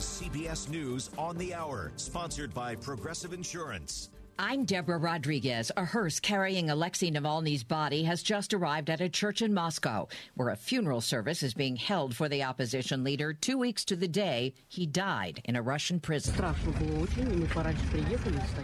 CBS News on the Hour, sponsored by Progressive Insurance. I'm Deborah Rodriguez. A hearse carrying Alexei Navalny's body has just arrived at a church in Moscow, where a funeral service is being held for the opposition leader two weeks to the day he died in a Russian prison.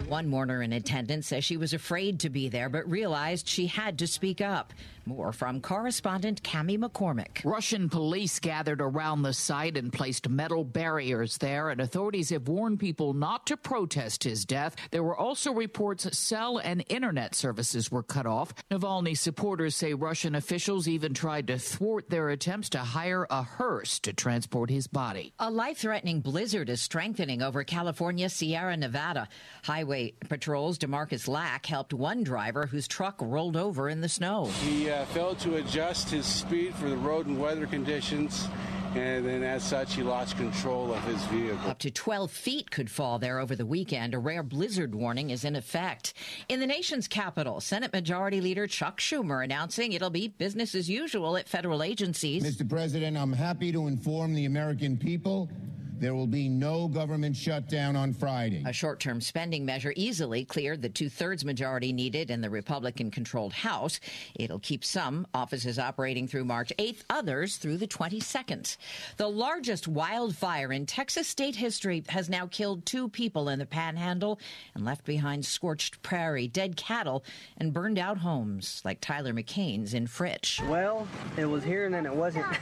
One mourner in attendance says she was afraid to be there, but realized she had to speak up. More from correspondent Cami McCormick. Russian police gathered around the site and placed metal barriers there, and authorities have warned people not to protest his death. There were also reports cell and internet services were cut off. Navalny supporters say Russian officials even tried to thwart their attempts to hire a hearse to transport his body. A life threatening blizzard is strengthening over California Sierra Nevada. Highway Patrol's Demarcus Lack helped one driver whose truck rolled over in the snow. He uh, failed to adjust his speed for the road and weather conditions and then as such, he lost control of his vehicle. Up to 12 feet could fall there over the weekend. A rare blizzard warning is in effect. In the nation's capital, Senate Majority Leader Chuck Schumer announcing it'll be business as usual at federal agencies. Mr. President, I'm happy to inform the American people there will be no government shutdown on Friday. A short term spending measure easily cleared the two thirds majority needed in the Republican controlled House. It'll keep some offices operating through March 8th, others through the 22nd. The largest wildfire in Texas state history has now killed two people in the panhandle and left behind scorched prairie, dead cattle, and burned out homes like Tyler McCain's in Fritch. Well, it was here and then it wasn't.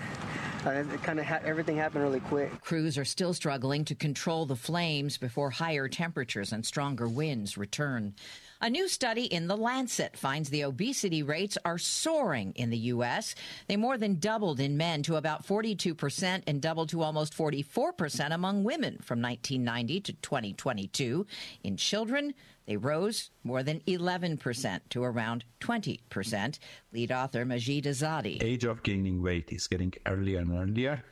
Uh, it kind of ha- everything happened really quick. Crews are still struggling to control the flames before higher temperatures and stronger winds return. A new study in The Lancet finds the obesity rates are soaring in the U.S. They more than doubled in men to about 42% and doubled to almost 44% among women from 1990 to 2022. In children, they rose more than 11% to around 20%. Lead author Majid Ezzati. Age of gaining weight is getting earlier and earlier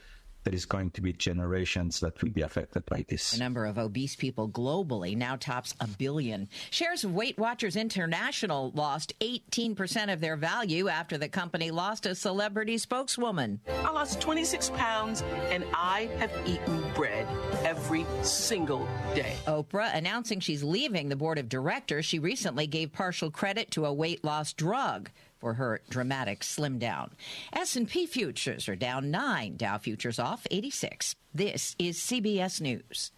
there is going to be generations that will be affected by this. The number of obese people globally now tops a billion. Shares of Weight Watchers International lost 18% of their value after the company lost a celebrity spokeswoman. I lost 26 pounds and I have eaten bread every single day. Oprah announcing she's leaving the board of directors. She recently gave partial credit to a weight loss drug for her dramatic slim down. S&P futures are down 9, Dow futures off 86. This is CBS News.